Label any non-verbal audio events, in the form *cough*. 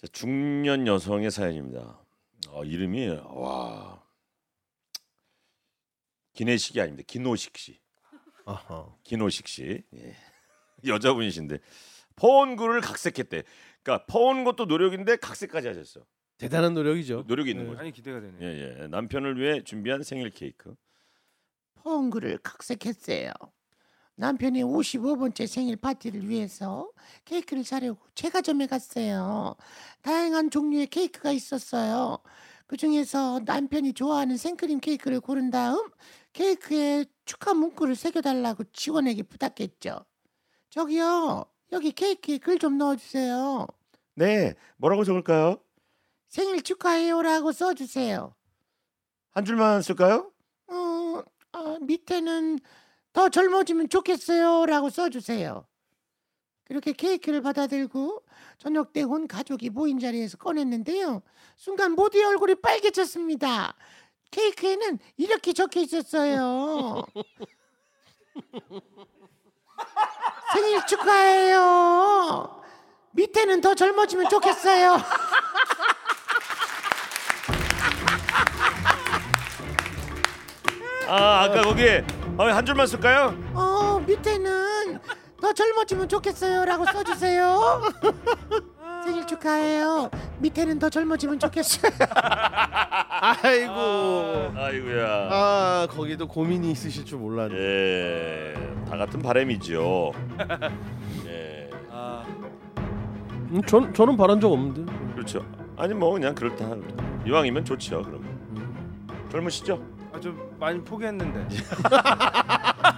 자, 중년 여성의 사연입니다. 어, 이름이 와 기내식이 아닙니다. 기노식 씨. 아하. 기노식 씨. 예. *laughs* 여자분이신데 퍼온 글을 각색했대. 그러니까 퍼온 것도 노력인데 각색까지 하셨어. 대단한 노력이죠. 노력이 있는 네. 거죠. 많이 기대가 되네. 예, 예. 남편을 위해 준비한 생일 케이크. 펑글을 각색했어요. 남편의 55번째 생일 파티를 위해서 케이크를 사려고 제과점에 갔어요. 다양한 종류의 케이크가 있었어요. 그 중에서 남편이 좋아하는 생크림 케이크를 고른 다음 케이크에 축하 문구를 새겨달라고 직원에게 부탁했죠. 저기요, 여기 케이크에 글 좀 넣어주세요. 네, 뭐라고 적을까요? 생일 축하해요라고 써주세요. 한 줄만 쓸까요? 어, 아, 밑에는 더 젊어지면 좋겠어요라고 써주세요. 그렇게 케이크를 받아들고 저녁 때 온 가족이 모인 자리에서 꺼냈는데요. 순간 모두의 얼굴이 빨개졌습니다. 케이크에는 이렇게 적혀 있었어요. *laughs* 생일 축하해요. 밑에는 더 젊어지면 좋겠어요. 아, 아까 거기에 어, 한 줄만 쓸까요? 어 밑에는 더 젊어지면 좋겠어요라고 써주세요. *laughs* 생일 축하해요. 밑에는 더 젊어지면 좋겠어요. *laughs* 아이고. 아이고야. 아 거기도 고민이 있으실 줄 몰랐네. 예, 다 같은 바람이죠. 예, 아, 음, 전 저는 바란 적 없는데. 그렇죠. 아니 뭐 그냥 그렇다. 이왕이면 좋죠. 그럼 음. 젊으시죠? 아, 좀 많이 포기했는데. *laughs*